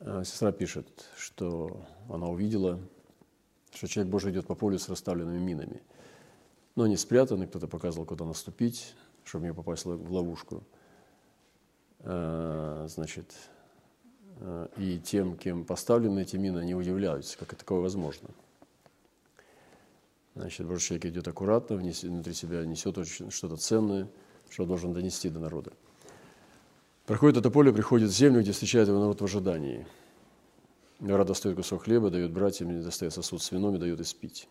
А сестра пишет, что она увидела, что человек Божий идет по полю с расставленными минами. Но они спрятаны, кто-то показывал, куда наступить, чтобы не попасть в ловушку. А, значит, а, и тем, кем поставлены эти мины, они удивляются, как это такое возможно. Значит, Божий человек идет аккуратно, внутри себя несет что-то ценное, что должен донести до народа. Проходит это поле, приходит в землю, где встречает его народ в ожидании. Гора достает кусок хлеба, дает братьям, достает сосуд с вином и дает испить.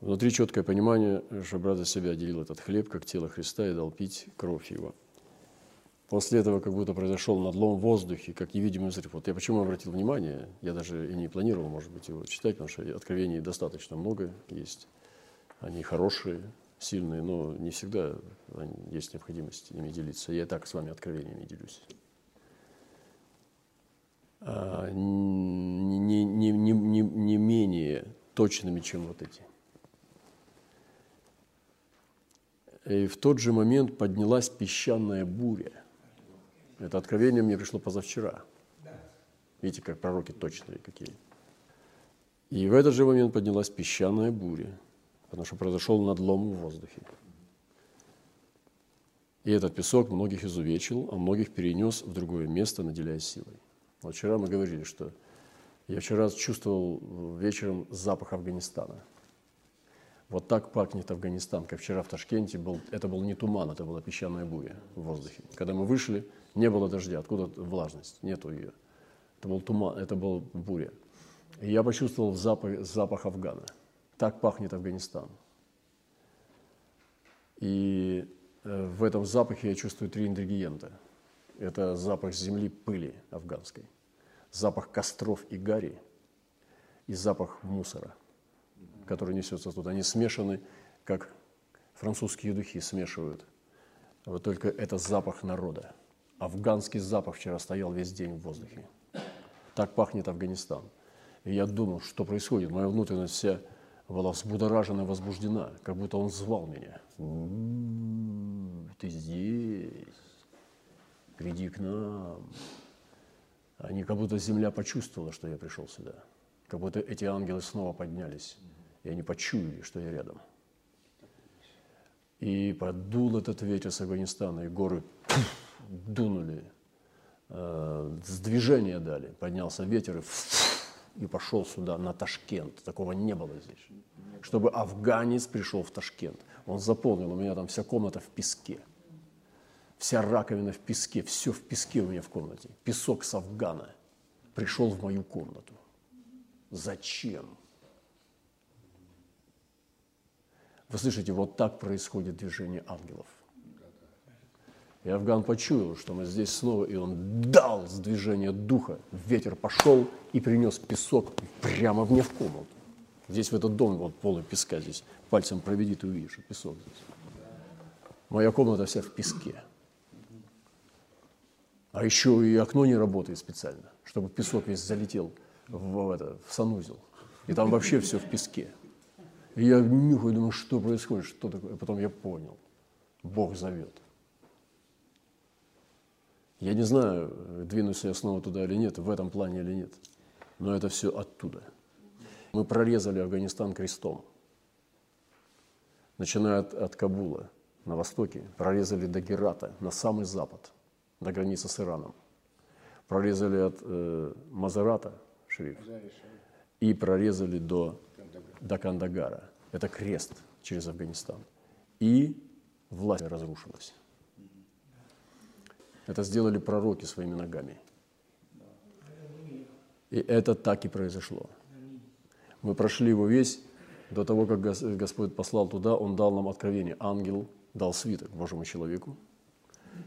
Внутри четкое понимание, что брат за себя отделил этот хлеб, как тело Христа, и дал пить кровь его. После этого как будто произошел надлом в воздухе, как невидимый взрыв. Вот я почему обратил внимание, я даже и не планировал, может быть, его читать, потому что откровений достаточно много есть. Они хорошие, сильные, но не всегда есть необходимость ими делиться. Я и так с вами откровениями делюсь. А, не, не, не, не, не менее точными, чем вот эти. И в тот же момент поднялась песчаная буря. Это откровение мне пришло позавчера. Видите, как пророки точные какие. И в этот же момент поднялась песчаная буря – потому что произошел надлом в воздухе. И этот песок многих изувечил, а многих перенес в другое место, наделяя силой. Вот вчера мы говорили, что я вчера чувствовал вечером запах Афганистана. Вот так пахнет Афганистан, как вчера в Ташкенте был, это был не туман, это была песчаная буря в воздухе. Когда мы вышли, не было дождя, откуда влажность, нету ее. Это был туман, это был буря. И я почувствовал запах, запах Афгана – так пахнет Афганистан. И э, в этом запахе я чувствую три ингредиента. Это запах земли пыли афганской, запах костров и гари и запах мусора, который несется тут. Они смешаны, как французские духи смешивают. Вот только это запах народа. Афганский запах вчера стоял весь день в воздухе. Так пахнет Афганистан. И я думал, что происходит. Моя внутренность вся была взбудоражена, возбуждена, как будто он звал меня. Ты здесь, приди к нам. Они как будто земля почувствовала, что я пришел сюда. Как будто эти ангелы снова поднялись, и они почуяли, что я рядом. И подул этот ветер с Афганистана, и горы дунули, э, с движения дали. Поднялся ветер, и и пошел сюда, на Ташкент. Такого не было здесь. Чтобы афганец пришел в Ташкент. Он заполнил, у меня там вся комната в песке. Вся раковина в песке, все в песке у меня в комнате. Песок с Афгана пришел в мою комнату. Зачем? Вы слышите, вот так происходит движение ангелов. И Афган почуял, что мы здесь снова, и он дал с движения духа. Ветер пошел и принес песок прямо мне в комнату. Здесь в этот дом, вот полный песка здесь. Пальцем проведи, ты увидишь, песок здесь. Моя комната вся в песке. А еще и окно не работает специально, чтобы песок весь залетел в, это, в санузел. И там вообще все в песке. И я нюхаю, думаю, что происходит, что такое. И потом я понял. Бог зовет. Я не знаю, двинусь я снова туда или нет, в этом плане или нет, но это все оттуда. Мы прорезали Афганистан крестом, начиная от, от Кабула на востоке, прорезали до Герата, на самый запад, до границы с Ираном. Прорезали от э, Мазарата, шериф, и прорезали до, до Кандагара. Это крест через Афганистан. И власть разрушилась. Это сделали пророки своими ногами. И это так и произошло. Мы прошли его весь, до того, как Господь послал туда, Он дал нам откровение. Ангел дал свиток Божьему человеку.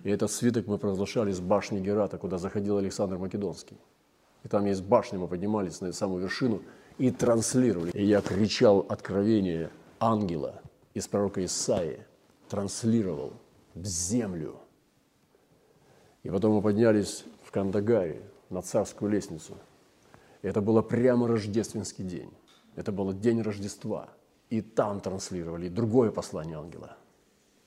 И этот свиток мы провозглашали с башни Герата, куда заходил Александр Македонский. И там есть башня, мы поднимались на самую вершину и транслировали. И я кричал откровение ангела из пророка Исаии, транслировал в землю – и потом мы поднялись в Кандагаре на царскую лестницу. И это было прямо рождественский день. Это был день Рождества. И там транслировали другое послание ангела.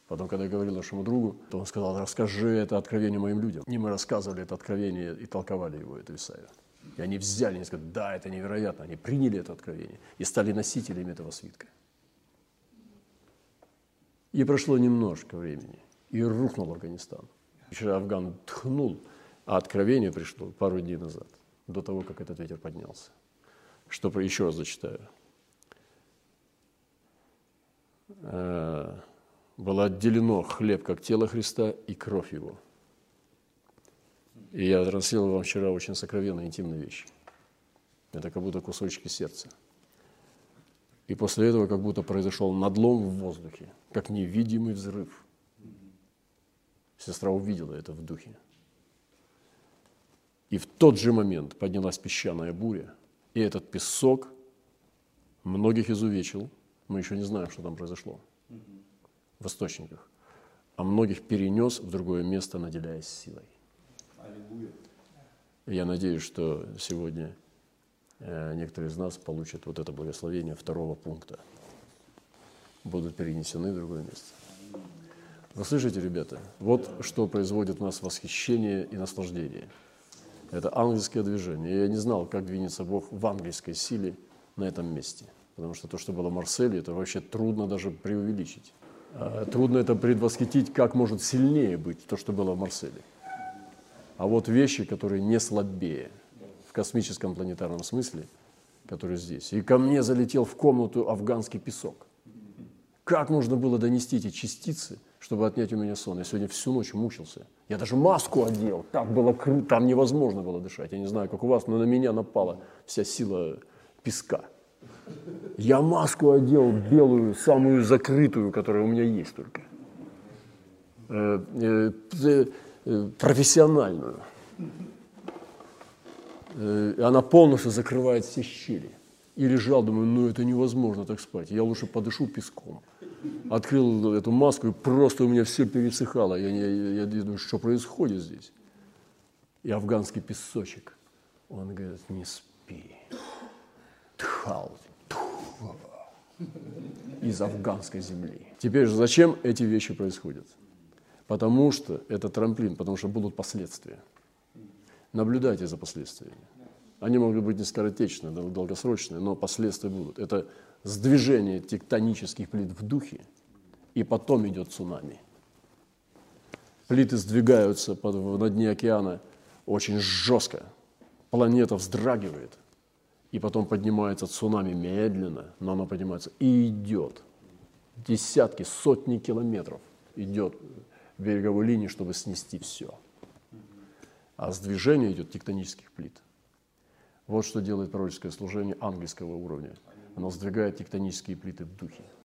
Потом, когда я говорил нашему другу, то он сказал, расскажи это откровение моим людям. И мы рассказывали это откровение и толковали его, это Исаия. И они взяли и сказали, да, это невероятно. Они приняли это откровение и стали носителями этого свитка. И прошло немножко времени, и рухнул Афганистан. Вчера Афган тхнул, а откровение пришло пару дней назад, до того, как этот ветер поднялся. Что еще раз зачитаю. Э, было отделено хлеб как тело Христа и кровь Его. И я транслировал вам вчера очень сокровенные, интимные вещи. Это как будто кусочки сердца. И после этого как будто произошел надлом в воздухе, как невидимый взрыв. Сестра увидела это в духе. И в тот же момент поднялась песчаная буря, и этот песок многих изувечил. Мы еще не знаем, что там произошло в источниках, а многих перенес в другое место, наделяясь силой. Я надеюсь, что сегодня э, некоторые из нас получат вот это благословение второго пункта. Будут перенесены в другое место. Вы слышите, ребята? Вот что производит у нас восхищение и наслаждение. Это ангельское движение. Я не знал, как двинется Бог в ангельской силе на этом месте. Потому что то, что было в Марселе, это вообще трудно даже преувеличить. А, трудно это предвосхитить, как может сильнее быть то, что было в Марселе. А вот вещи, которые не слабее в космическом планетарном смысле, которые здесь. И ко мне залетел в комнату афганский песок. Как нужно было донести эти частицы, чтобы отнять у меня сон? Я сегодня всю ночь мучился. Я даже маску одел. Так было круто. Там невозможно было дышать. Я не знаю, как у вас, но на меня напала вся сила песка. Я маску одел белую, самую закрытую, которая у меня есть только. Э, э, э, профессиональную. Она полностью закрывает все щели. И лежал, думаю, ну это невозможно так спать. Я лучше подышу песком. Открыл эту маску, и просто у меня все пересыхало. Я, я, я думаю, что происходит здесь? И афганский песочек. Он говорит, не спи. Тхал из афганской земли. Теперь же зачем эти вещи происходят? Потому что это трамплин, потому что будут последствия. Наблюдайте за последствиями. Они могут быть не скоротечные, долгосрочные, но последствия будут. Это сдвижение тектонических плит в духе, и потом идет цунами. Плиты сдвигаются на дне океана очень жестко. Планета вздрагивает и потом поднимается цунами медленно, но оно поднимается и идет. Десятки, сотни километров идет береговой линии, чтобы снести все. А сдвижение идет тектонических плит. Вот что делает пророческое служение ангельского уровня. Оно сдвигает тектонические плиты в духе.